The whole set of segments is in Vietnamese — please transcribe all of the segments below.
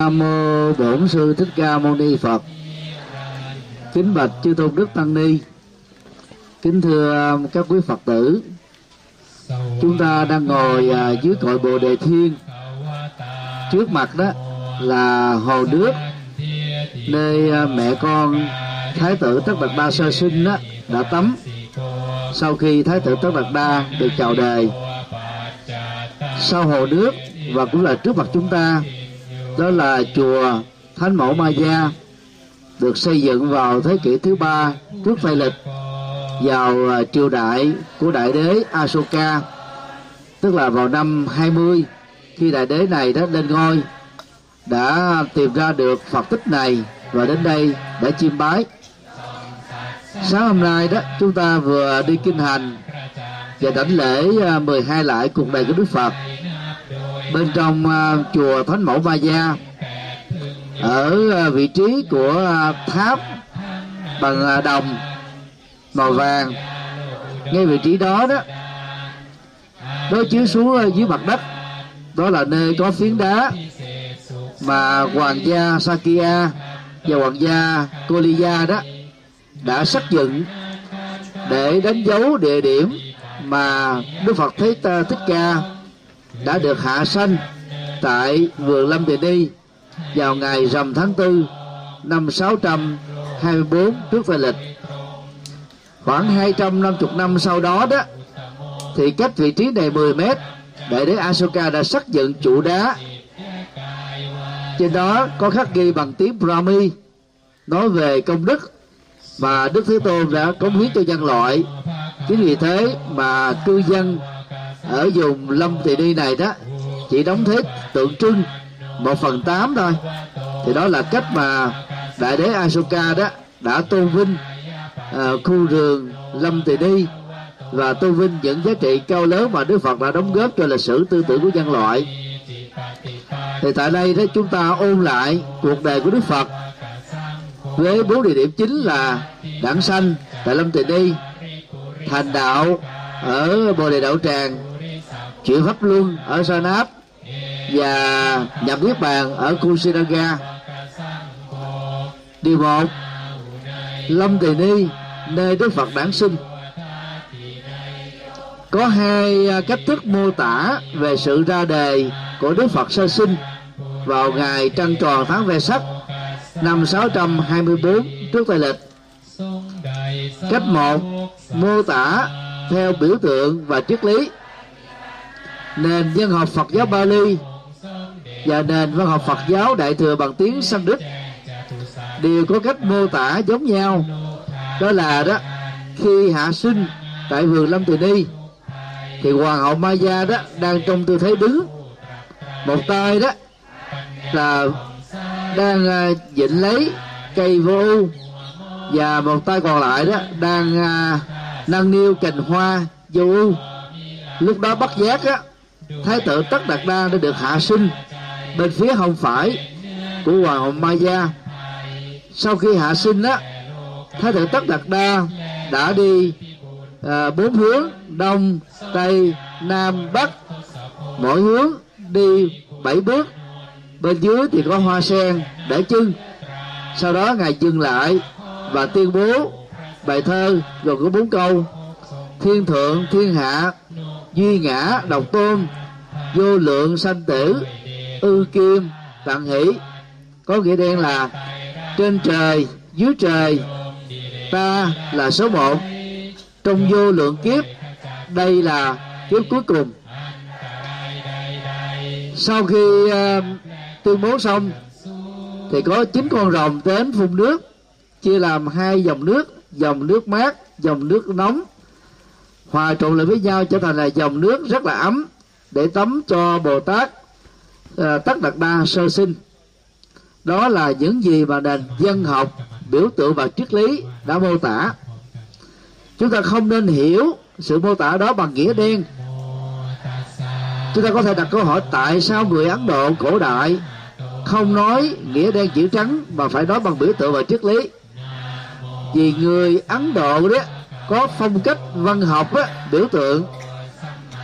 Nam mô Bổn sư Thích Ca Mâu Ni Phật. Kính bạch chư tôn đức tăng ni. Kính thưa các quý Phật tử. Chúng ta đang ngồi à, dưới cội Bồ đề thiên. Trước mặt đó là hồ nước nơi à, mẹ con Thái tử Tất Đạt Đa sơ sinh đó, đã tắm sau khi Thái tử Tất Đạt Đa được chào đời sau hồ nước và cũng là trước mặt chúng ta đó là chùa Thánh Mẫu Ma Gia được xây dựng vào thế kỷ thứ ba trước Tây lịch, vào à, triều đại của đại đế Asoka tức là vào năm 20 khi đại đế này đã lên ngôi, đã tìm ra được Phật tích này và đến đây đã chiêm bái. Sáng hôm nay đó, chúng ta vừa đi kinh hành và đảnh lễ à, 12 lại cuộc đời của Đức Phật bên trong uh, chùa Thánh Mẫu Ma Gia ở uh, vị trí của uh, tháp bằng uh, đồng màu vàng. Ngay vị trí đó đó đối chiếu xuống uh, dưới mặt đất. Đó là nơi có phiến đá mà hoàng gia Sakya và hoàng gia Koliya đó đã xác dựng để đánh dấu địa điểm mà Đức Phật Thế Thích Ca đã được hạ sanh tại vườn Lâm Tỳ Ni vào ngày rằm tháng tư năm 624 trước về lịch. Khoảng 250 năm sau đó đó, thì cách vị trí này 10 mét, đại đế Asoka đã xác dựng trụ đá trên đó có khắc ghi bằng tiếng Brahmi, nói về công đức mà Đức Thế Tôn đã cống hiến cho nhân loại chính vì thế mà cư dân ở vùng lâm thị đi này đó chỉ đóng thế tượng trưng một phần tám thôi. Thì đó là cách mà đại đế Asoka đó đã tôn vinh uh, khu rừng lâm tỳ đi và tôn vinh những giá trị cao lớn mà Đức Phật đã đóng góp cho lịch sử tư tưởng của nhân loại. Thì tại đây đó chúng ta ôn lại cuộc đời của Đức Phật với bốn địa điểm chính là đảng sanh tại lâm tỳ đi thành đạo ở bồ đề đậu tràng chuyển pháp luân ở Sanap và nhập niết bàn ở kusinaga điều một. Lâm tỳ ni, nơi đức phật đản sinh. Có hai à, cách thức mô tả về sự ra đề của đức phật sơ sinh vào ngày trăng tròn tháng ve sắc năm 624 trước tây lịch. Cách một, mô tả theo biểu tượng và triết lý nền văn học Phật giáo Bali và nền văn học Phật giáo Đại thừa bằng tiếng Sanskrit đều có cách mô tả giống nhau. Đó là đó, khi hạ sinh tại vườn Lâm Từ Ni, thì hoàng hậu Maya đó đang trong tư thế đứng. Một tay đó là đang à, dịnh lấy cây vô ưu và một tay còn lại đó đang à, nâng niu cành hoa vô ưu. Lúc đó bắt giác á thái tử tất đạt đa đã được hạ sinh bên phía hông phải của hoàng hậu maya. Sau khi hạ sinh á thái tử tất đạt đa đã đi à, bốn hướng đông tây nam bắc. Mỗi hướng đi bảy bước. Bên dưới thì có hoa sen để chân sau đó ngài dừng lại và tuyên bố bài thơ gồm có bốn câu. Thiên thượng thiên hạ duy ngã độc tôn vô lượng sanh tử ư kim tạng hỷ. Có nghĩa đen là trên trời dưới trời ta là số một. Trong vô lượng kiếp đây là kiếp cuối cùng. Sau khi uh, tuyên bố xong thì có chín con rồng đến phun nước chia làm hai dòng nước dòng nước mát dòng nước nóng. Hòa trộn lại với nhau trở thành là dòng nước rất là ấm để tắm cho bồ tát uh, tất đạt đa sơ sinh. Đó là những gì mà nền dân học biểu tượng và triết lý đã mô tả. Chúng ta không nên hiểu sự mô tả đó bằng nghĩa đen. Chúng ta có thể đặt câu hỏi tại sao người ấn độ cổ đại không nói nghĩa đen chữ trắng mà phải nói bằng biểu tượng và triết lý? Vì người ấn độ đó có phong cách văn học á, biểu tượng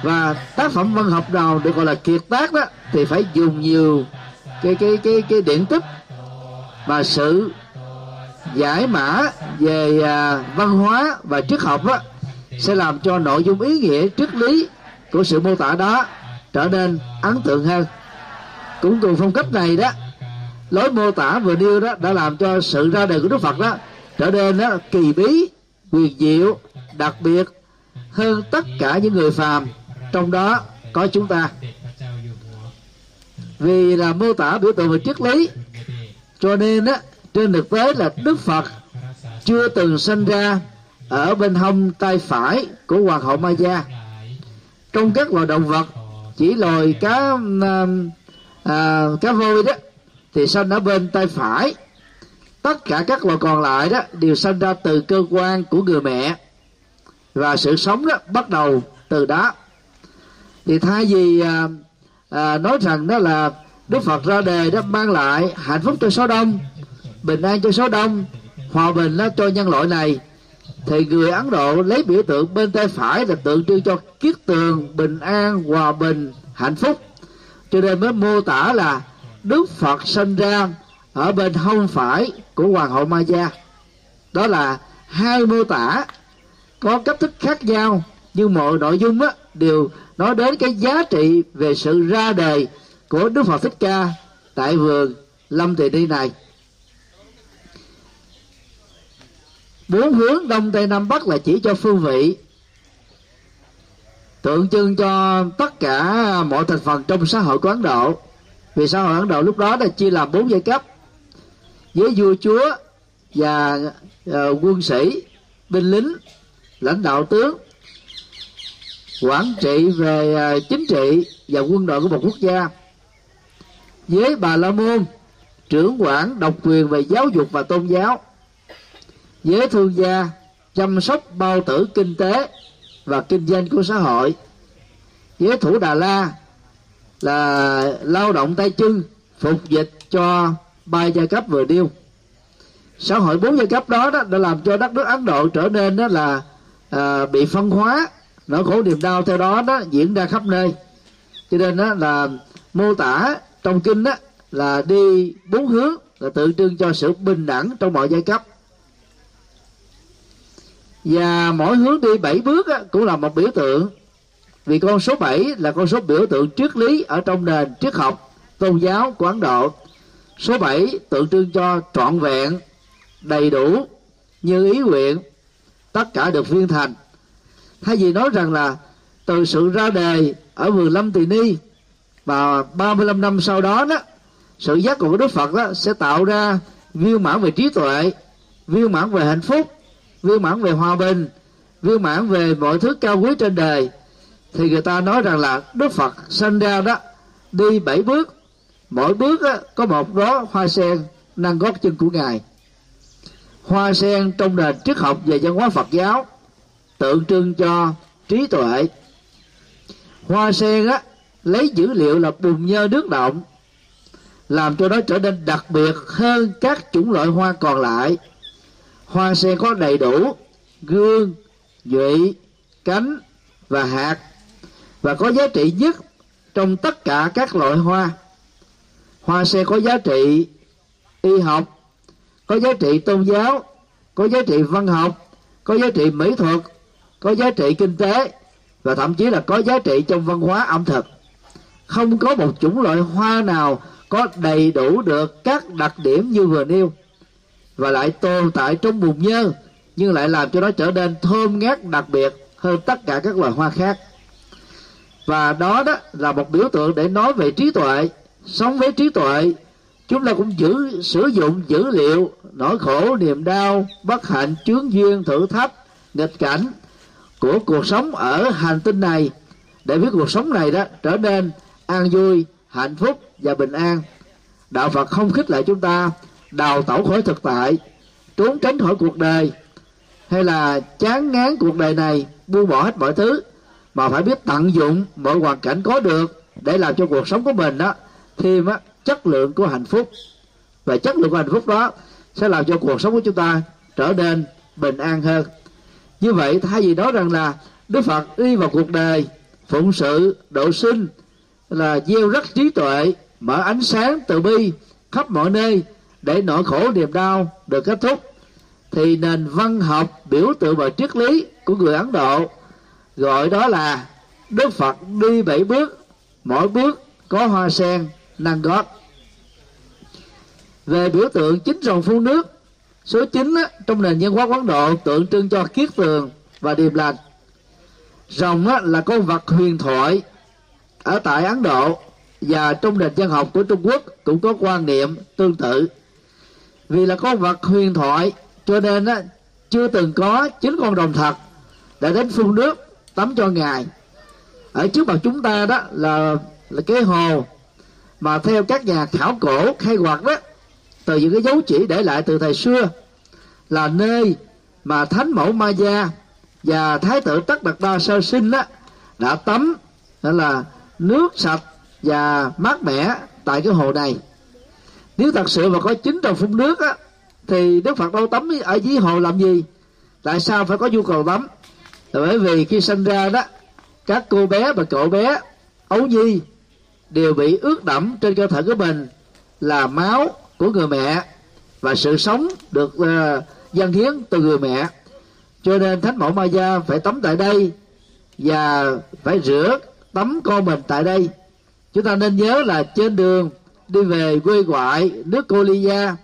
và tác phẩm văn học nào được gọi là kiệt tác đó thì phải dùng nhiều cái cái cái cái điện tích và sự giải mã về à, văn hóa và triết học á, sẽ làm cho nội dung ý nghĩa triết lý của sự mô tả đó trở nên ấn tượng hơn. Cũng từ phong cách này đó lối mô tả vừa nêu đó đã làm cho sự ra đời của đức phật đó trở nên đó kỳ bí quyền diệu đặc biệt hơn tất cả những người phàm trong đó có chúng ta. Vì là mô tả biểu tượng về triết lý cho nên á trên thực tế là đức phật chưa từng sinh ra ở bên hông tay phải của hoàng hậu Maya trong các loài động vật chỉ loài cá à, à, cá voi đó thì sinh ở bên tay phải. Tất cả các loài còn lại đó đều sinh ra từ cơ quan của người mẹ. Và sự sống đó bắt đầu từ đó thì thay vì à, à, nói rằng đó là Đức Phật ra đề đó mang lại hạnh phúc cho số đông bình an cho số đông hòa bình đó cho nhân loại này thì người Ấn Độ lấy biểu tượng bên tay phải là tượng trưng cho kiết tường bình an hòa bình hạnh phúc. Cho nên mới mô tả là Đức Phật sinh ra ở bên hông phải của hoàng hậu Maya đó là hai mô tả có cách thức khác nhau nhưng mọi nội dung á, đều nói đến cái giá trị về sự ra đời của Đức Phật Thích Ca tại vườn Lâm Tỳ Ni này. Bốn hướng đông tây nam bắc là chỉ cho phương vị tượng trưng cho tất cả mọi thành phần trong xã hội của ấn độ. Vì xã hội ấn độ lúc đó là chia làm bốn giai cấp với vua chúa và uh, quân sĩ binh lính lãnh đạo tướng quản trị về ờ, chính trị và quân đội của một quốc gia. Với bà la môn trưởng quản độc quyền về giáo dục và tôn giáo. Với thương gia chăm sóc bao tử kinh tế và kinh doanh của xã hội. Với thủ đà la là lao động tay chân phục dịch cho ba giai cấp vừa điêu. Xã hội bốn giai cấp đó, đó đã làm cho đất nước ấn độ trở nên đó là à, bị phân hóa nỗi khổ niềm đau theo đó đó diễn ra khắp nơi. Cho nên đó là mô tả trong kinh đó là đi bốn hướng là tượng trưng cho sự bình đẳng trong mọi giai cấp. Và mỗi hướng đi bảy bước cũng là một biểu tượng. Vì con số 7 là con số biểu tượng triết lý ở trong nền triết học, tôn giáo của Ấn Độ. Số 7 tượng trưng cho trọn vẹn, đầy đủ, như ý nguyện, tất cả được viên thành thay vì nói rằng là từ sự ra đề ở vườn Lâm Tỳ Ni và 35 năm sau đó đó sự giác ngộ của Đức Phật đó sẽ tạo ra viên mãn về trí tuệ viên mãn về hạnh phúc viên mãn về hòa bình viên mãn về mọi thứ cao quý trên đời. Thì người ta nói rằng là đức phật sanh ra đó đi bảy bước. Mỗi bước đó, có một đó hoa sen nâng gót chân của ngài. Hoa sen trong nền triết học về văn hóa phật giáo tượng trưng cho trí tuệ. Hoa sen á, lấy dữ liệu là bùn nhơ nước động, làm cho nó trở nên đặc biệt hơn các chủng loại hoa còn lại. Hoa sen có đầy đủ gương nhụy cánh và hạt, và có giá trị nhất trong tất cả các loại hoa. Hoa sen có giá trị y học, có giá trị tôn giáo, có giá trị văn học, có giá trị mỹ thuật có giá trị kinh tế và thậm chí là có giá trị trong văn hóa ẩm thực. Không có một chủng loại hoa nào có đầy đủ được các đặc điểm như vừa nêu. Và lại tồn tại trong bùn nhơ, nhưng lại làm cho nó trở nên thơm ngát đặc biệt hơn tất cả các loài hoa khác. Và đó đó là một biểu tượng để nói về trí tuệ. Sống với trí tuệ, chúng ta cũng giữ, sử dụng dữ liệu, nỗi khổ, niềm đau, bất hạnh, chướng duyên, thử thách, nghịch cảnh của cuộc sống ở hành tinh này để biết cuộc sống này đó trở nên an vui hạnh phúc và bình an. Đạo phật không khích lệ chúng ta đào tẩu khỏi thực tại trốn tránh khỏi cuộc đời hay là chán ngán cuộc đời này buông bỏ hết mọi thứ mà phải biết tận dụng mọi hoàn cảnh có được để làm cho cuộc sống của mình đó thêm á, chất lượng của hạnh phúc. Và chất lượng của hạnh phúc đó sẽ làm cho cuộc sống của chúng ta trở nên bình an hơn như vậy thay vì nói rằng là đức phật đi vào cuộc đời, phụng sự, độ sinh, là gieo rất trí tuệ, mở ánh sáng từ bi khắp mọi nơi để nỗi khổ niềm đau được kết thúc. Thì nền văn học biểu tượng và triết lý của người Ấn Độ, gọi đó là Đức Phật đi bảy bước, mỗi bước có hoa sen, năng gót. Về biểu tượng chính rồng phun nước số 9 á, trong nền văn hóa Ấn Độ tượng trưng cho kiết tường và điềm lành. Rồng á, là con vật huyền thoại ở tại Ấn Độ và trong nền văn học của Trung Quốc cũng có quan niệm tương tự. Vì là con vật huyền thoại cho nên á, chưa từng có chính con rồng thật để đến phun nước tắm cho ngài. Ở trước mặt chúng ta đó là là cái hồ mà theo các nhà khảo cổ khai quật đó từ những cái dấu chỉ để lại từ thời xưa là nơi mà thánh mẫu ma gia và thái tử tất đạt đa sơ sinh đó, đã tắm, đó là nước sạch và mát mẻ tại cái hồ này. Nếu thật sự mà có chín trong phun nước á, thì đức phật đâu tắm ở dưới hồ làm gì? Tại sao phải có nhu cầu tắm? Là bởi vì khi sinh ra đó, các cô bé và cậu bé, ấu nhi đều bị ướt đẫm trên cơ thể của mình là máu của người mẹ và sự sống được ờ, uh, dân hiến từ người mẹ. Cho nên thánh mẫu ma gia phải tắm tại đây và phải rửa tắm con mình tại đây. Chúng ta nên nhớ là trên đường đi về quê ngoại nước cô ly gia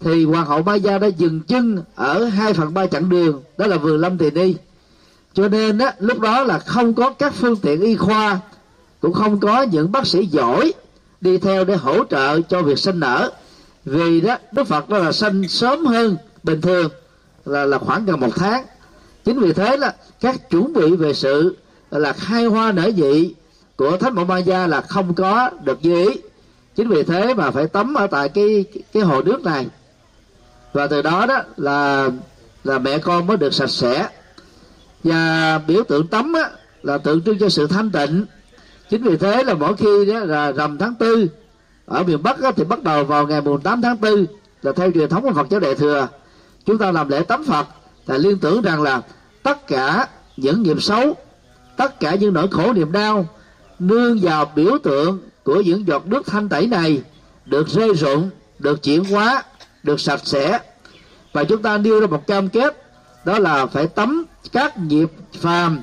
thì hoàng hậu ma gia đã dừng chân ở hai phần ba chặng đường đó là vườn lâm thì ni. Cho nên á, lúc đó là không có các phương tiện y khoa cũng không có những bác sĩ giỏi đi theo để hỗ trợ cho việc sinh nở vì đó đức phật đó là sinh sớm hơn bình thường là là khoảng gần một tháng. Chính vì thế là các chuẩn bị về sự là khai hoa nở dị của thánh mẫu ma gia là không có được như ý. Chính vì thế mà phải tắm ở tại cái cái hồ nước này. Và từ đó đó là là mẹ con mới được sạch sẽ. Và biểu tượng tắm á, là tượng trưng cho sự thanh tịnh. Chính vì thế là mỗi khi đó là rằm tháng tư ở miền bắc thì bắt đầu vào ngày mùng 8 tháng tư là theo truyền thống của phật giáo đại thừa. Chúng ta làm lễ tắm phật là liên tưởng rằng là tất cả những nghiệp xấu, tất cả những nỗi khổ niềm đau, nương vào biểu tượng của những giọt nước thanh tẩy này được rơi rụng, được chuyển hóa, được sạch sẽ. Và chúng ta nêu ra một cam kết, đó là phải tắm các nghiệp phàm,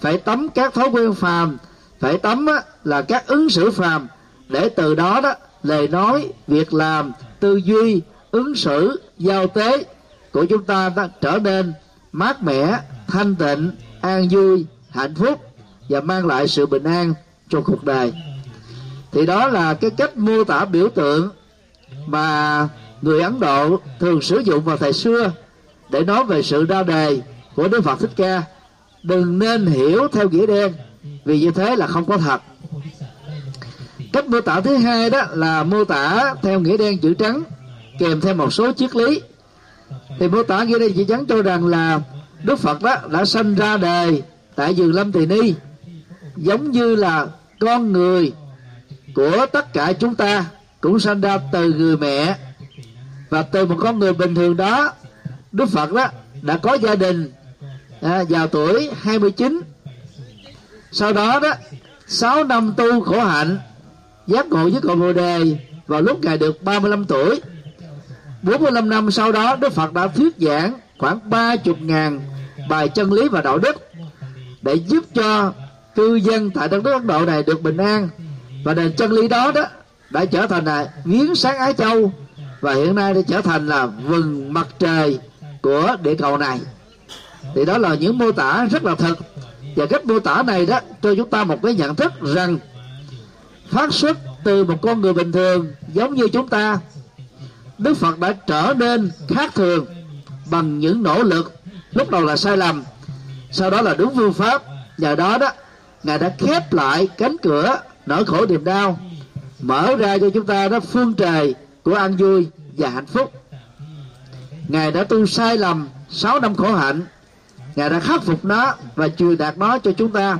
phải tắm các thói quen phàm, phải tắm là các ứng xử phàm để từ đó đó lời nói, việc làm, tư duy, ứng xử, giao tế của chúng ta đã trở nên mát mẻ, thanh tịnh, an vui, hạnh phúc và mang lại sự bình an cho cuộc đời. Thì đó là cái cách mô tả biểu tượng mà người ấn độ thường sử dụng vào thời xưa để nói về sự ra đề của đức phật thích ca. Đừng nên hiểu theo nghĩa đen, vì như thế là không có thật cách mô tả thứ hai đó là mô tả theo nghĩa đen chữ trắng kèm theo một số triết lý. Thì mô tả nghĩa đen chữ trắng cho rằng là đức phật đó đã sanh ra đời tại vườn lâm tỳ ni giống như là con người của tất cả chúng ta cũng sanh ra từ người mẹ. Và từ một con người bình thường đó Đức Phật đó đã có gia đình à, vào tuổi 29 sau đó đó 6 năm tu khổ hạnh giác ngộ với cội bồ đề vào lúc ngài được 35 tuổi. 45 năm sau đó, Đức Phật đã thuyết giảng khoảng 30 ngàn bài chân lý và đạo đức để giúp cho cư dân tại đất nước Ấn Độ này được bình an. Và nền chân lý đó đó đã trở thành là viếng sáng Á Châu và hiện nay đã trở thành là vừng mặt trời của địa cầu này. Thì đó là những mô tả rất là thật. Và cách mô tả này đó, cho chúng ta một cái nhận thức rằng phát xuất từ một con người bình thường giống như chúng ta. Đức Phật đã trở nên khác thường bằng những nỗ lực lúc đầu là sai lầm. Sau đó là đúng phương pháp. Nhờ đó đó, ngài đã khép lại cánh cửa nỗi khổ niềm đau, mở ra cho chúng ta đó phương trời của an vui và hạnh phúc. Ngài đã tu sai lầm 6 năm khổ hạnh. Ngài đã khắc phục nó và truyền đạt nó cho chúng ta.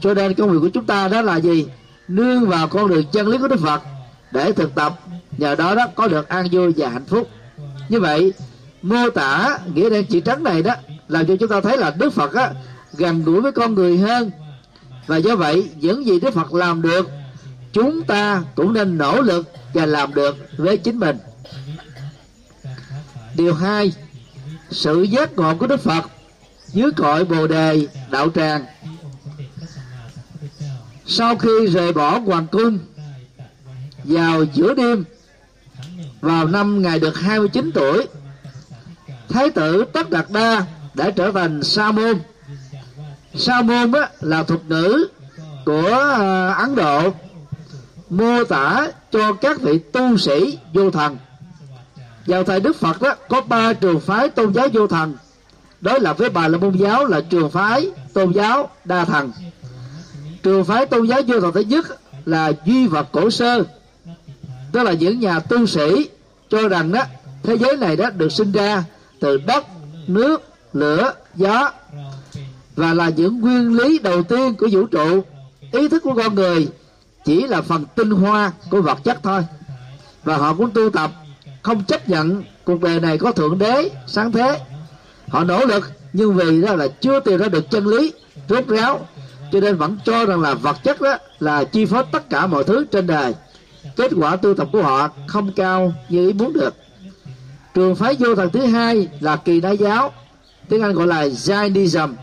Cho nên công việc của chúng ta đó là gì? Nương vào con đường chân lý của đức phật để thực tập. Nhờ đó đó có được an vui và hạnh phúc. Như vậy mô tả nghĩa đen chỉ trắng này đó làm cho chúng ta thấy là đức phật á, gần gũi với con người hơn. Và do vậy những gì đức phật làm được chúng ta cũng nên nỗ lực và làm được với chính mình. Điều hai sự giác ngộ của đức phật dưới cội bồ đề đạo tràng sau khi rời bỏ hoàng cung vào giữa đêm vào năm ngài được 29 tuổi thái tử tất đạt đa đã trở thành sa môn. Sa môn á, là thuật ngữ của ờ, ấn độ mô tả cho các vị tu sĩ vô thần. Vào thời đức phật đó có ba trường phái tôn giáo vô thần. Đối lập với bà la môn giáo là trường phái tôn giáo đa thần trường phái tôn giáo vô thần thứ nhất là duy vật cổ sơ. Tức là những nhà tu sĩ cho rằng đó thế giới này đó được sinh ra từ đất, nước, lửa, gió, và là những nguyên lý đầu tiên của vũ trụ. Ý thức của con người chỉ là phần tinh hoa của vật chất thôi. Và họ cũng tu tập, không chấp nhận cuộc đời này có thượng đế, sáng thế. Họ nỗ lực, nhưng vì đó là chưa tìm ra được chân lý, rốt ráo cho nên vẫn cho rằng là vật chất đó là chi phối tất cả mọi thứ trên đời. Kết quả tu tập của họ không cao như ý muốn được. Trường phái vô thần thứ hai là kỳ đa giáo, tiếng anh gọi là Jainism.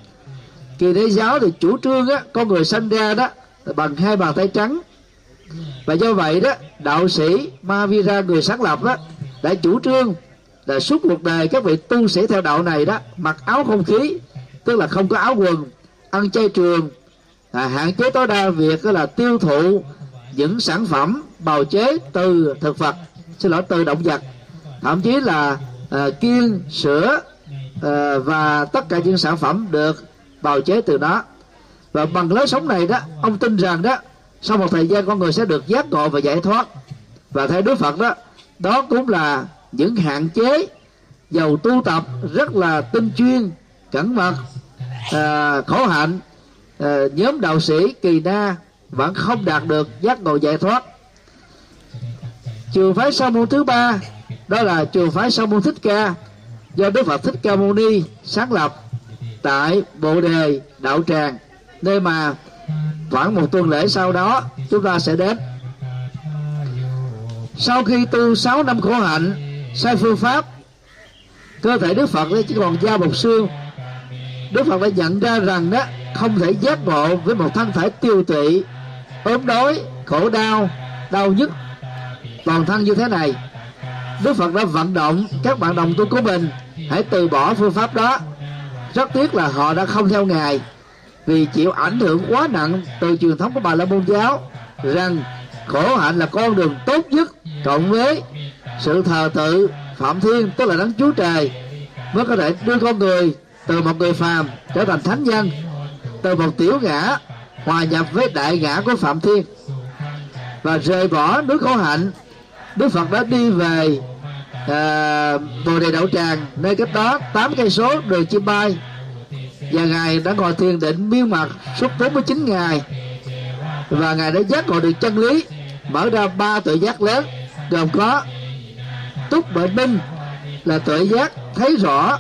Kỳ đế giáo thì chủ trương á, con người sinh ra đó bằng hai bàn tay trắng. Và do vậy đó, đạo sĩ Mahavira, người sáng lập đó, đã chủ trương là suốt cuộc đời các vị tu sĩ theo đạo này đó, mặc áo không khí, tức là không có áo quần, ăn chay trường à, hạn chế tối đa việc là tiêu thụ những sản phẩm bào chế từ thực vật. Xin lỗi từ động vật. Thậm chí là à, kiêng sữa à, và tất cả những sản phẩm được bào chế từ đó. Và bằng lối sống này đó ông tin rằng đó sau một thời gian con người sẽ được giác ngộ và giải thoát. Và theo đức phật đó đó cũng là những hạn chế giàu tu tập rất là tinh chuyên cẩn mật à, khổ hạnh. Ờ, nhóm đạo sĩ kỳ na vẫn không đạt được giác ngộ giải thoát. Trường phái sa môn thứ ba, đó là trường phái sa môn thích ca, do đức phật thích ca mâu ni sáng lập tại bộ đề đạo tràng, nơi mà khoảng một tuần lễ sau đó chúng ta sẽ đến. Sau khi tu 6 năm khổ hạnh, sai phương pháp, cơ thể đức phật chỉ còn da một xương. Đức phật đã nhận ra rằng đó không thể giác ngộ với một thân thể tiêu tụy. Ốm đói, khổ đau đau nhức. Toàn thân như thế này, đức phật đã vận động các bạn đồng tu của mình hãy từ bỏ phương pháp đó. Rất tiếc là họ đã không theo ngài, vì chịu ảnh hưởng quá nặng từ truyền thống của bà la môn giáo rằng khổ hạnh là con đường tốt nhất, cộng với sự thờ tự, phạm thiên, tức là đấng chúa trời, mới có thể đưa con người từ một người phàm trở thành thánh nhân từ một tiểu ngã hòa nhập với đại ngã của phạm thiên. Và rời bỏ núi khổ hạnh đức phật đã đi về à, bồ đề đậu tràng. Nơi cách đó tám cây số đường chim bay. Và ngài đã ngồi thiền định miên mật suốt 49 ngày. Và ngài đã giác ngộ được chân lý mở ra ba tự giác lớn gồm có túc bệnh binh là tự giác thấy rõ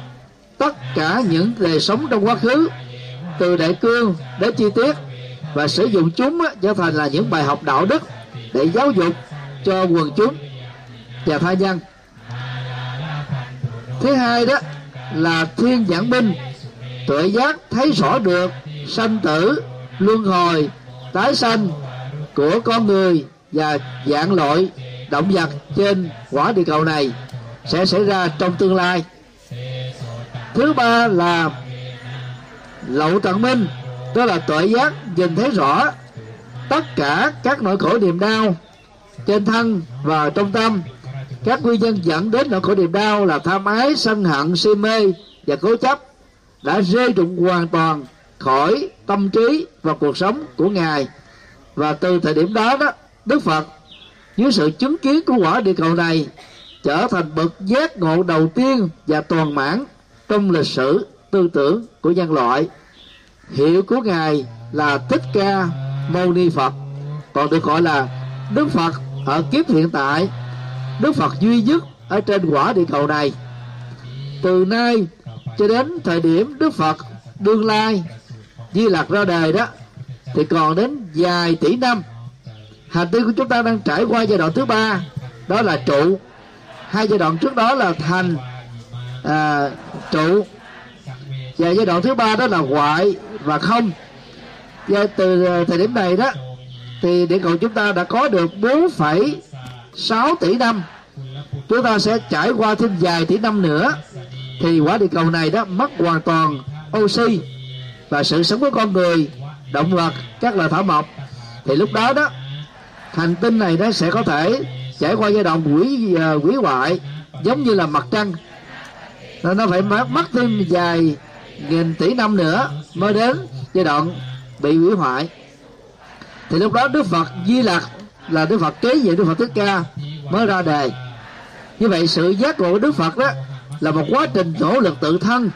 tất cả những đời sống trong quá khứ từ đại cương đến chi tiết và sử dụng chúng trở thành là những bài học đạo đức để giáo dục cho quần chúng. Và tha nhân. Thứ hai đó là thiên giảng binh. Tuệ giác thấy rõ được sanh tử, luân hồi, tái sanh của con người và dạng loại động vật trên quả địa cầu này sẽ xảy ra trong tương lai. Thứ ba là lậu tận minh đó là tuệ giác, nhìn thấy rõ tất cả các nỗi khổ niềm đau trên thân và trong tâm. Các nguyên nhân dẫn đến nỗi khổ niềm đau là tham ái, sân hận, si mê và cố chấp đã rơi rụng hoàn toàn khỏi tâm trí và cuộc sống của ngài. Và từ thời điểm đó đó, đức phật, dưới sự chứng kiến của quả địa cầu này, trở thành bậc giác ngộ đầu tiên và toàn mãn trong lịch sử tư tưởng của nhân loại. Hiệu của ngài là thích ca mâu ni phật còn được gọi là đức phật ở kiếp hiện tại đức phật duy nhất ở trên quả địa cầu này. Từ nay cho đến thời điểm đức phật đương lai di lạc ra đời đó thì còn đến vài tỷ năm hành tinh của chúng ta đang trải qua giai đoạn thứ ba đó là trụ. Hai giai đoạn trước đó là thành à, trụ và giai đoạn thứ ba đó là ngoại và không. Và từ ờ, thời điểm này đó thì địa cầu chúng ta đã có được 4,6 tỷ năm. Chúng ta sẽ trải qua thêm vài tỷ năm nữa. Thì quả địa cầu này đó mất hoàn toàn oxy và sự sống của con người động vật các loài thảo mộc. Thì lúc đó đó hành tinh này nó sẽ có thể trải qua giai đoạn quỷ quỷ ờ, hoại giống như là mặt trăng. Nó phải mất, mất thêm vài nghìn tỷ năm nữa mới đến giai đoạn bị hủy hoại. Thì lúc đó đức phật di lặc là đức phật kế vị, đức phật thích ca mới ra đề. Như vậy sự giác ngộ của đức phật đó là một quá trình nỗ lực tự thân,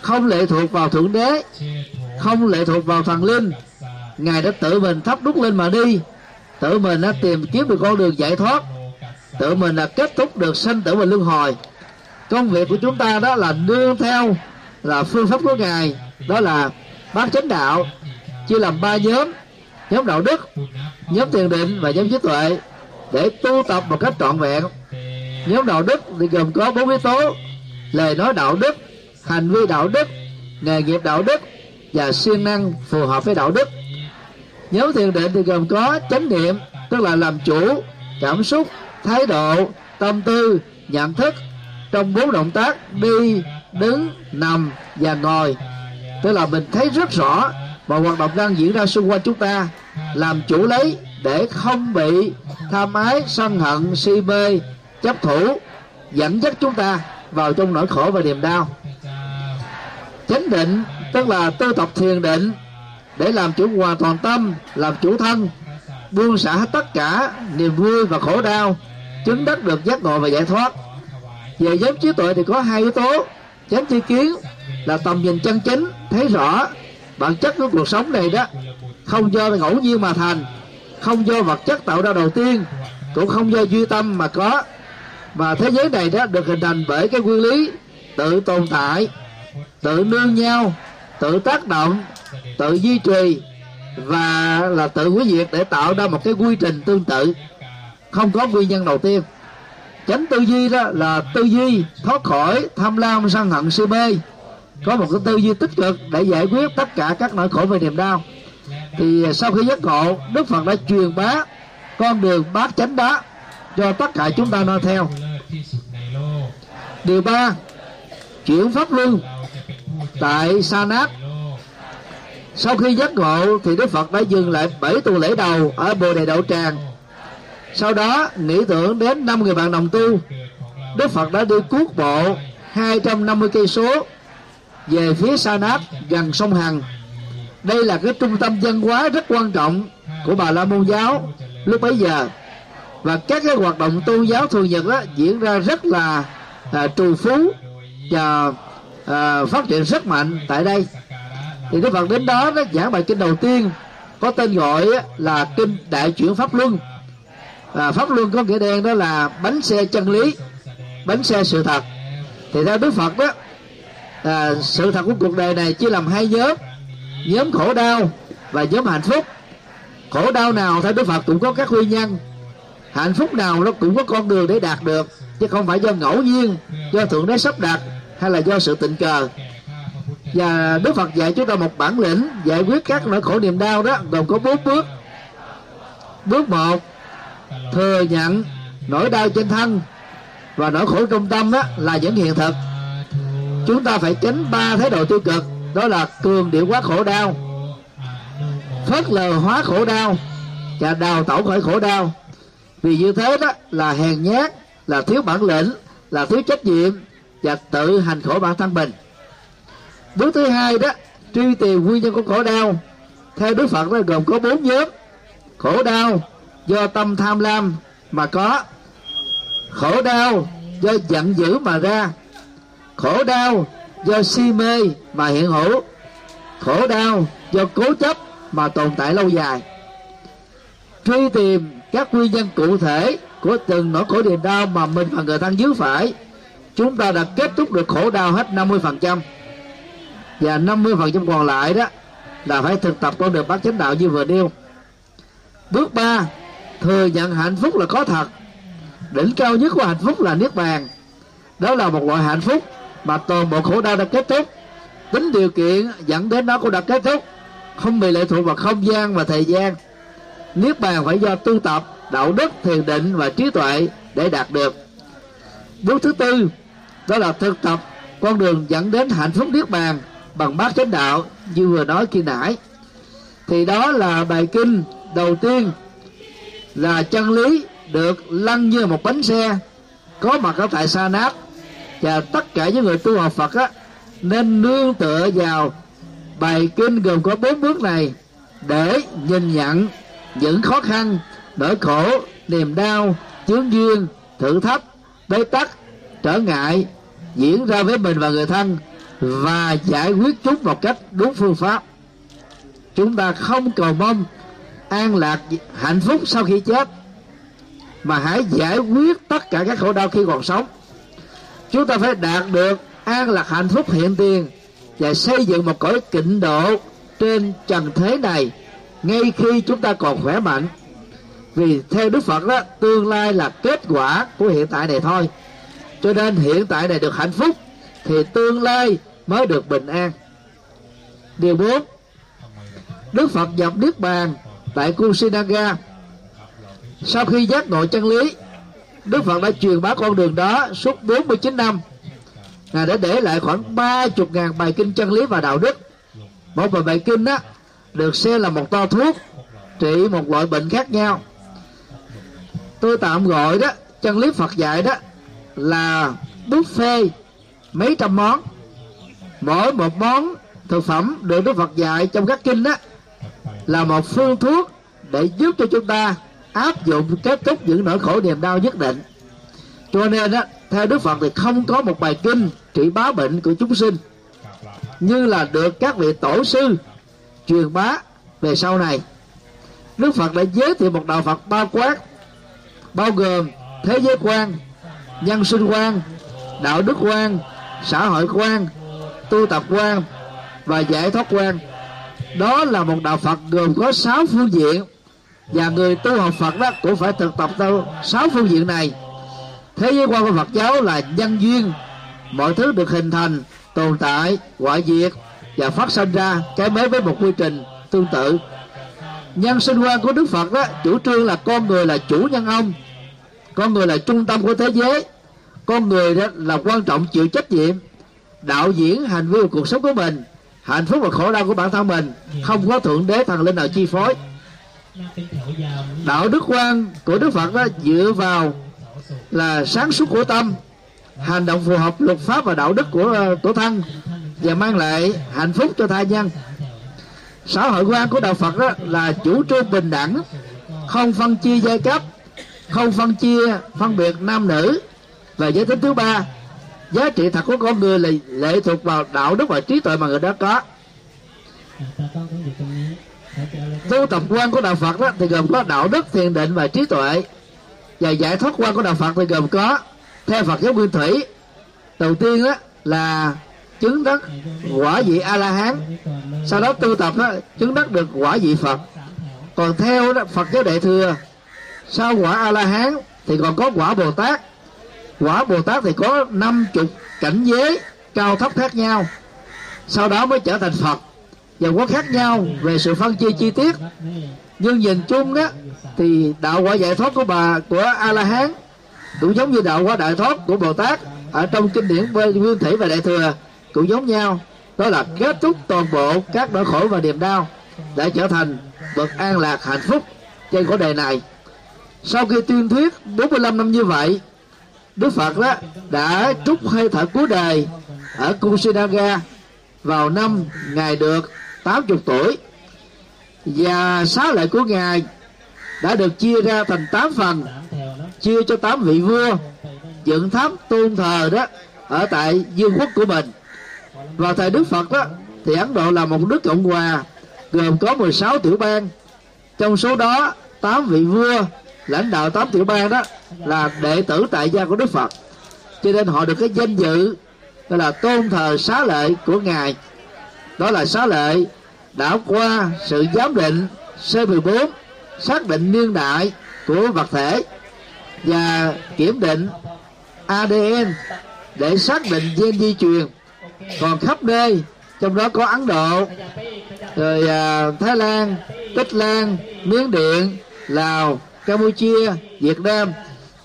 không lệ thuộc vào thượng đế, không lệ thuộc vào thần linh. Ngài đã tự mình thắp đúc lên mà đi, tự mình đã tìm kiếm được con đường giải thoát, tự mình là kết thúc được sanh tử và luân hồi. Công việc của chúng ta đó là nương theo là phương pháp của ngài, đó là bát chánh đạo, chia làm ba nhóm nhóm đạo đức, nhóm thiền định và nhóm trí tuệ, để tu tập một cách trọn vẹn. Nhóm đạo đức thì gồm có bốn yếu tố, lời nói đạo đức, hành vi đạo đức, nghề nghiệp đạo đức và siêng năng phù hợp với đạo đức. Nhóm thiền định thì gồm có chánh niệm, tức là làm chủ, cảm xúc, thái độ, tâm tư, nhận thức trong bốn động tác đi đứng, nằm và ngồi. Tức là mình thấy rất rõ mọi hoạt động đang diễn ra xung quanh chúng ta làm chủ lấy để không bị tham ái, sân hận, si mê, chấp thủ, dẫn dắt chúng ta vào trong nỗi khổ và niềm đau. Chánh định, tức là tu tập thiền định, để làm chủ hoàn toàn tâm, làm chủ thân, buông xả hết tất cả niềm vui và khổ đau, chứng đắc được giác ngộ và giải thoát. Về giống trí tuệ thì có hai yếu tố chánh tri kiến là tầm nhìn chân chính, thấy rõ bản chất của cuộc sống này đó. Không do ngẫu nhiên mà thành, không do vật chất tạo ra đầu tiên, cũng không do duy tâm mà có. Và thế giới này đó được hình thành bởi cái nguyên lý tự tồn tại, tự nương nhau, tự tác động, tự duy trì, và là tự hủy diệt để tạo ra một cái quy trình tương tự. Không có nguyên nhân đầu tiên chánh tư duy đó là tư duy thoát khỏi tham lam, sân hận, si mê. Có một cái tư duy tích cực để giải quyết tất cả các nỗi khổ về niềm đau. Thì sau khi giác ngộ, đức phật đã truyền bá con đường bát chánh đó cho tất cả chúng ta noi theo. Điều ba, chuyển pháp luân tại sa nát. Sau khi giác ngộ thì đức phật đã dừng lại bảy tuần lễ đầu ở bồ đề đậu tràng sau đó nghĩ tưởng đến năm người bạn đồng tu. Đức phật đã đi cuốc bộ 250 cây số về phía sa nát gần sông hằng. Đây là cái trung tâm văn hóa rất quan trọng của bà la môn giáo lúc bấy giờ. Và các cái hoạt động tôn giáo thường nhật đó diễn ra rất là à, trù phú và à, phát triển rất mạnh tại đây. Thì đức phật đến đó nó giảng bài kinh đầu tiên có tên gọi là kinh đại chuyển pháp luân à, pháp luân có nghĩa đen đó là bánh xe chân lý bánh xe sự thật. Thì theo đức phật đó à, sự thật của cuộc đời này chia làm hai nhóm nhóm khổ đau và nhóm hạnh phúc. Khổ đau nào theo đức phật cũng có các nguyên nhân. Hạnh phúc nào nó cũng có con đường để đạt được chứ không phải do ngẫu nhiên do thượng đế sắp đặt hay là do sự tình cờ. Và đức phật dạy chúng ta một bản lĩnh giải quyết các nỗi khổ niềm đau đó gồm có bốn bước. Bước một thừa nhận nỗi đau trên thân và nỗi khổ trong tâm đó là những hiện thực. Chúng ta phải tránh ba thái độ tiêu cực, đó là cường điệu quá khổ đau, phớt lờ hóa khổ đau và đào tẩu khỏi khổ đau. Vì như thế đó là hèn nhát, là thiếu bản lĩnh, là thiếu trách nhiệm và tự hành khổ bản thân mình. Bước thứ hai đó, truy tìm nguyên nhân của khổ đau. Theo đức phật nó gồm có bốn nhóm. Khổ đau do tâm tham lam mà có. Khổ đau do giận dữ mà ra. Khổ đau do si mê mà hiện hữu. Khổ đau do cố chấp mà tồn tại lâu dài. Truy tìm các nguyên nhân cụ thể của từng nỗi khổ niềm đau mà mình và người thân dưới phải, chúng ta đã kết thúc được khổ đau hết 50% và 50% còn lại đó là phải thực tập con đường bát chánh đạo như vừa nêu. Bước ba thừa nhận hạnh phúc là có thật. Đỉnh cao nhất của hạnh phúc là niết bàn. Đó là một loại hạnh phúc mà toàn bộ khổ đau đã kết thúc. Tính điều kiện dẫn đến nó cũng đã kết thúc. Không bị lệ thuộc vào không gian và thời gian. Niết bàn phải do tu tập, đạo đức, thiền định và trí tuệ để đạt được. Bước thứ tư, đó là thực tập. Con đường dẫn đến hạnh phúc niết bàn bằng bát chánh đạo, như vừa nói khi nãy. Thì đó là bài kinh đầu tiên là chân lý được lăn như một bánh xe, có mặt ở tại sa nát. Và tất cả những người tu học Phật á, nên nương tựa vào bài kinh gồm có bốn bước này để nhìn nhận những khó khăn, nỗi khổ, niềm đau, chướng duyên, thử thách, bế tắc, trở ngại diễn ra với mình và người thân và giải quyết chúng một cách đúng phương pháp. Chúng ta không cầu mong an lạc hạnh phúc sau khi chết mà hãy giải quyết tất cả các khổ đau khi còn sống. Chúng ta phải đạt được an lạc hạnh phúc hiện tiền và xây dựng một cõi tịnh độ trên trần thế này ngay khi chúng ta còn khỏe mạnh. Vì theo đức phật đó, tương lai là kết quả của hiện tại này thôi. Cho nên hiện tại này được hạnh phúc thì tương lai mới được bình an. Điều bốn, đức phật nhập niết bàn tại Kusinaga sau khi giác ngộ chân lý, Đức Phật đã truyền bá con đường đó suốt 49 năm. Ngài đã để lại khoảng 30 ngàn bài kinh chân lý và đạo đức. Một bài bài kinh đó được xem là một to thuốc, trị một loại bệnh khác nhau. Tôi tạm gọi đó, chân lý Phật dạy đó, là buffet, mấy trăm món. Mỗi một món thực phẩm được Đức Phật dạy trong các kinh đó là một phương thuốc để giúp cho chúng ta áp dụng kết thúc những nỗi khổ niềm đau nhất định. Cho nên đó theo Đức Phật thì không có một bài kinh trị bá bệnh của chúng sinh, như là được các vị tổ sư truyền bá về sau này. Đức Phật đã giới thiệu một đạo Phật bao quát, bao gồm thế giới quan, nhân sinh quan, đạo đức quan, xã hội quan, tu tập quan và giải thoát quan đó là một đạo Phật gồm có sáu phương diện. Và người tu học Phật đó cũng phải thực tập theo sáu phương diện này. Thế giới quan của Phật giáo là nhân duyên. Mọi thứ được hình thành, tồn tại ngoại diệt và phát sinh ra cái mới với một quy trình tương tự. Nhân sinh quan của Đức Phật đó, chủ trương là con người là chủ nhân ông. Con người là trung tâm của thế giới. Con người đó là quan trọng chịu trách nhiệm, đạo diễn hành vi của cuộc sống của mình hạnh phúc và khổ đau của bản thân mình. Không có thượng đế thần linh nào chi phối. Đạo đức quan của đức phật đó dựa vào là sáng suốt của tâm. Hành động phù hợp luật pháp và đạo đức của của thân và mang lại hạnh phúc cho tha nhân. Xã hội quan của đạo phật đó là chủ trương bình đẳng không phân chia giai cấp không phân chia phân biệt nam nữ. Và giới tính thứ ba giá trị thật của con người là lệ thuộc vào đạo đức và trí tuệ mà người đó có. Tu tập quan của đạo phật đó thì gồm có đạo đức thiền định và trí tuệ. Và giải thoát quan của đạo phật thì gồm có theo phật giáo nguyên thủy đầu tiên đó là chứng đắc quả vị a la hán sau đó tu tập đó chứng đắc được quả vị phật. Còn theo đó, phật giáo đại thừa sau quả a la hán thì còn có quả bồ tát quả bồ tát thì có năm chục cảnh giới cao thấp khác nhau. Sau đó mới trở thành phật. Và có khác nhau về sự phân chia chi tiết. Nhưng nhìn chung đó thì đạo quả giải thoát của bà, của a la hán cũng giống như đạo quả đại thoát của bồ tát ở trong kinh điển nguyên thủy và đại thừa, cũng giống nhau. Đó là kết thúc toàn bộ các nỗi khổ và niềm đau để trở thành bậc an lạc hạnh phúc trên cõi đời này. Sau khi tuyên thuyết 45 năm như vậy Đức Phật đó đã trúc hơi thở cuối đời ở Kusinaga vào năm ngài được 80 tuổi. Và xá lợi của ngài đã được chia ra thành 8 phần, chia cho 8 vị vua, dựng tháp tôn thờ đó ở tại vương quốc của mình. Vào thời Đức Phật đó thì Ấn Độ là một nước cộng hòa, gồm có 16 tiểu bang. Trong số đó 8 vị vua lãnh đạo tám tiểu bang đó là đệ tử tại gia của Đức Phật. Cho nên họ được cái danh dự gọi là tôn thờ xá lệ của ngài. Đó là xá lệ đã qua sự giám định C14 xác định niên đại của vật thể và kiểm định ADN để xác định gen di truyền. Còn khắp nơi trong đó có Ấn Độ rồi à, Thái Lan Tích Lan Miến Điện Lào Campuchia, Việt Nam.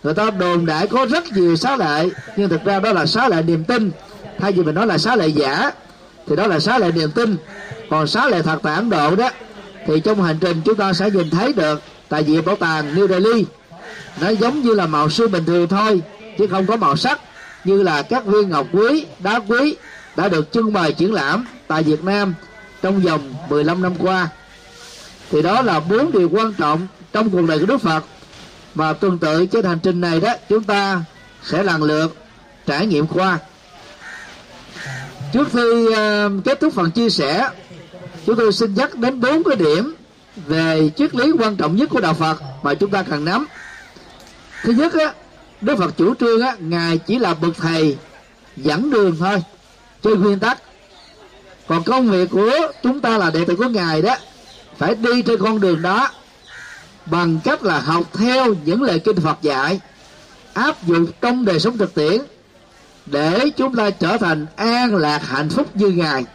Người ta đồn đại có rất nhiều xá lệ, nhưng thực ra đó là xá lệ niềm tin. Thay vì mình nói là xá lệ giả, thì đó là xá lệ niềm tin. Còn xá lệ thật tại Ấn Độ đó, thì trong hành trình chúng ta sẽ nhìn thấy được tại vì bảo tàng New Delhi. Nó giống như là màu sư bình thường thôi, chứ không có màu sắc, như là các viên ngọc quý, đá quý đã được trưng bày triển lãm tại Việt Nam trong vòng 15 năm qua. Thì đó là bốn điều quan trọng trong cuộc đời của Đức Phật và tương tự trên hành trình này đó chúng ta sẽ lần lượt trải nghiệm qua. Trước khi uh, kết thúc phần chia sẻ chúng tôi xin nhắc đến bốn cái điểm về triết lý quan trọng nhất của đạo Phật mà chúng ta cần nắm. Thứ nhất á Đức Phật chủ trương á ngài chỉ là bậc thầy dẫn đường thôi trên nguyên tắc. Còn công việc của chúng ta là đệ tử của ngài đó phải đi trên con đường đó bằng cách là học theo những lời kinh Phật dạy, áp dụng trong đời sống thực tiễn, để chúng ta trở thành an lạc hạnh phúc như ngài.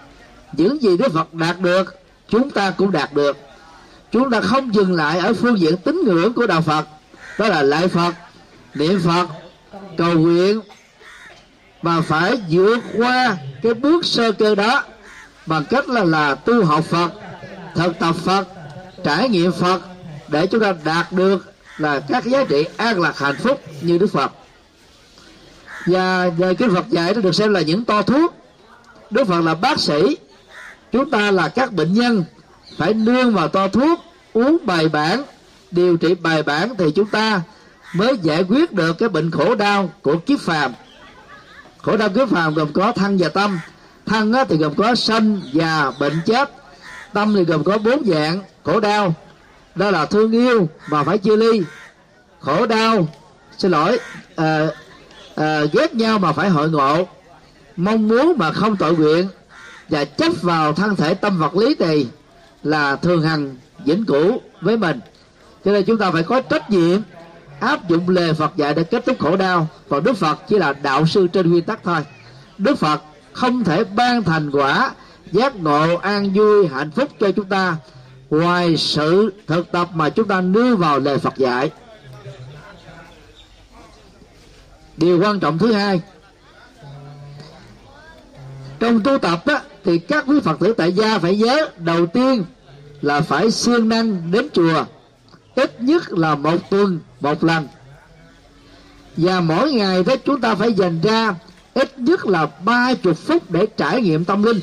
Những gì Đức Phật đạt được, chúng ta cũng đạt được. Chúng ta không dừng lại ở phương diện tín ngưỡng của đạo Phật, đó là lại Phật, niệm Phật, cầu nguyện, mà phải vượt qua cái bước sơ cơ đó bằng cách là là tu học Phật, thực tập Phật, trải nghiệm Phật để chúng ta đạt được là các giá trị an lạc hạnh phúc như Đức Phật. Và về kinh Phật dạy nó được xem là những to thuốc. Đức Phật là bác sĩ. Chúng ta là các bệnh nhân. Phải nương vào to thuốc, uống bài bản, điều trị bài bản thì chúng ta mới giải quyết được cái bệnh khổ đau của kiếp phàm. Khổ đau kiếp phàm gồm có thân và tâm. Thân thì gồm có sanh già bệnh chết. Tâm thì gồm có bốn dạng, khổ đau đó là thương yêu mà phải chia ly. Khổ đau xin lỗi à, à, ghét nhau mà phải hội ngộ. Mong muốn mà không tội nguyện và chấp vào thân thể tâm vật lý này là thường hằng vĩnh cửu với mình. Cho nên chúng ta phải có trách nhiệm áp dụng lời Phật dạy để kết thúc khổ đau. Còn Đức Phật chỉ là đạo sư trên nguyên tắc thôi. Đức Phật không thể ban thành quả giác ngộ an vui hạnh phúc cho chúng ta ngoài sự thực tập mà chúng ta đưa vào lời Phật dạy điều quan trọng thứ hai trong tu tập đó, thì các quý phật tử tại gia phải nhớ đầu tiên là phải siêng năng đến chùa ít nhất là một tuần một lần. Và mỗi ngày đó chúng ta phải dành ra ít nhất là ba chục phút để trải nghiệm tâm linh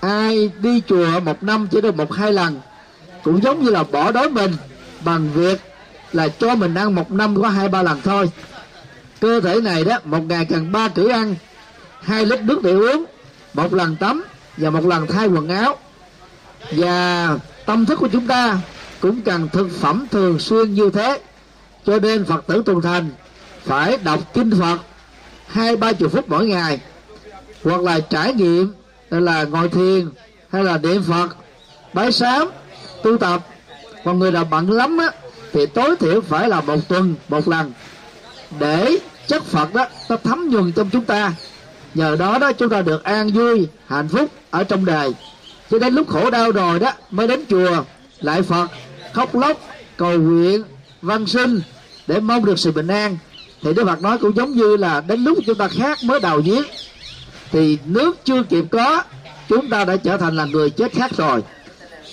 ai đi chùa một năm chỉ được một hai lần, cũng giống như là bỏ đói mình, bằng việc là cho mình ăn một năm có hai ba lần thôi. Cơ thể này đó, một ngày cần ba cử ăn, hai lít nước để uống, một lần tắm và một lần thay quần áo. Và tâm thức của chúng ta cũng cần thực phẩm thường xuyên như thế. Cho nên phật tử tuần thành phải đọc kinh phật hai ba chục phút mỗi ngày, hoặc là trải nghiệm là ngồi thiền, hay là niệm phật. Bái sám tu tập. Còn người nào bận lắm á, thì tối thiểu phải là một tuần, một lần. Để chất phật đó nó thấm nhuần trong chúng ta. Nhờ đó đó chúng ta được an vui, hạnh phúc ở trong đời. Cho đến lúc khổ đau rồi đó, mới đến chùa, lại phật, khóc lóc, cầu nguyện, văn sinh để mong được sự bình an. Thì đức phật nói cũng giống như là đến lúc chúng ta khác mới đào giếng thì nước chưa kịp có, chúng ta đã trở thành là người chết khác rồi.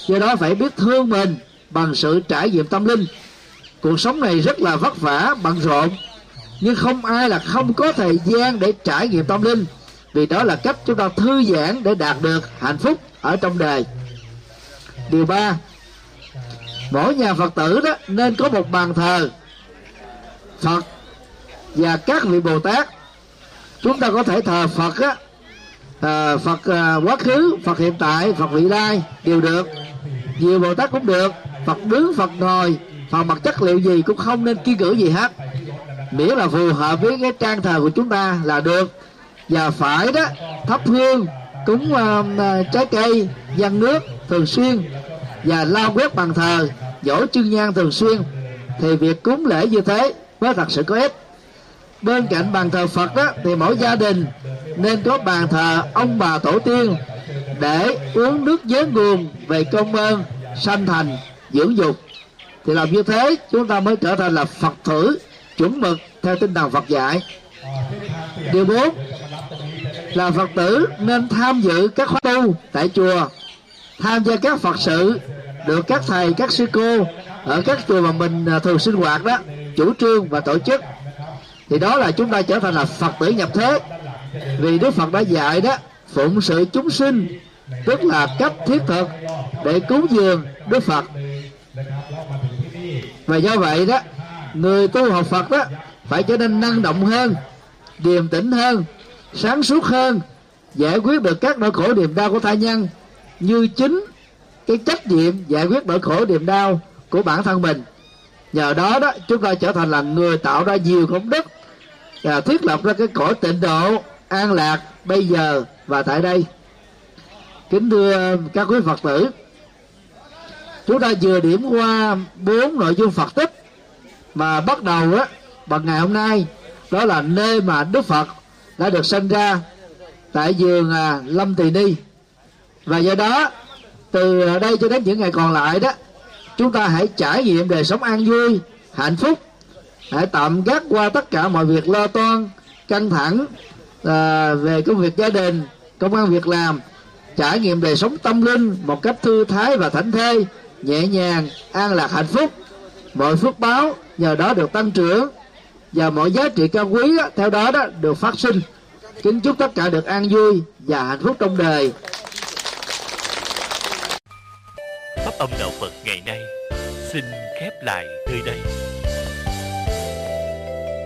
Do đó phải biết thương mình bằng sự trải nghiệm tâm linh. Cuộc sống này rất là vất vả, bận rộn, nhưng không ai là không có thời gian để trải nghiệm tâm linh, vì đó là cách chúng ta thư giãn để đạt được hạnh phúc ở trong đời. Điều ba, mỗi nhà phật tử đó nên có một bàn thờ. Phật và các vị bồ tát, chúng ta có thể thờ phật á à, phật à, quá khứ phật hiện tại phật vị lai đều được. Nhiều bồ tát cũng được. Phật đứng phật ngồi. Phật mặt chất liệu gì cũng không nên kiên cử gì hết. Miễn là phù hợp với cái trang thờ của chúng ta là được. Và phải đó thắp hương cúng uh, trái cây dân nước thường xuyên và lao quét bàn thờ dỗ chương nhang thường xuyên. Thì việc cúng lễ như thế mới thật sự có ích bên cạnh bàn thờ phật đó thì mỗi gia đình nên có bàn thờ ông bà tổ tiên để uống nước nhớ nguồn về công ơn, sanh thành, dưỡng dục. Thì làm như thế, chúng ta mới trở thành là phật tử chuẩn mực theo tinh thần phật dạy. Điều bốn, là phật tử nên tham dự các khóa tu tại chùa, tham gia các phật sự được các thầy, các sư cô ở các chùa mà mình à, thường sinh hoạt đó, chủ trương và tổ chức thì đó là chúng ta trở thành là phật tử nhập thế. Vì đức phật đã dạy đó, phụng sự chúng sinh, tức là cách thiết thực để cứu dường đức phật. Và do vậy đó, người tu học phật đó phải trở nên năng động hơn, điềm tĩnh hơn, sáng suốt hơn, giải quyết được các nỗi khổ niềm đau của tha nhân, như chính cái trách nhiệm giải quyết nỗi khổ niềm đau của bản thân mình. Nhờ đó đó, chúng ta trở thành là người tạo ra nhiều công đức và thiết lập ra cái cõi tịnh độ an lạc bây giờ và tại đây. Kính thưa các quý phật tử chúng ta vừa điểm qua bốn nội dung phật tích mà bắt đầu á bằng ngày hôm nay. Đó là nơi mà đức phật đã được sinh ra tại vườn à, lâm tỳ ni. Và do đó từ đây cho đến những ngày còn lại đó chúng ta hãy trải nghiệm đời sống an vui hạnh phúc hãy tạm gác qua tất cả mọi việc lo toan căng thẳng à, về công việc gia đình công an việc làm trải nghiệm đời sống tâm linh một cách thư thái và thảnh thơi nhẹ nhàng an lạc hạnh phúc. Mọi phước báo nhờ đó được tăng trưởng và mọi giá trị cao quý đó, theo đó đó được phát sinh. Kính chúc tất cả được an vui và hạnh phúc trong đời. Pháp âm đạo phật ngày nay xin khép lại nơi đây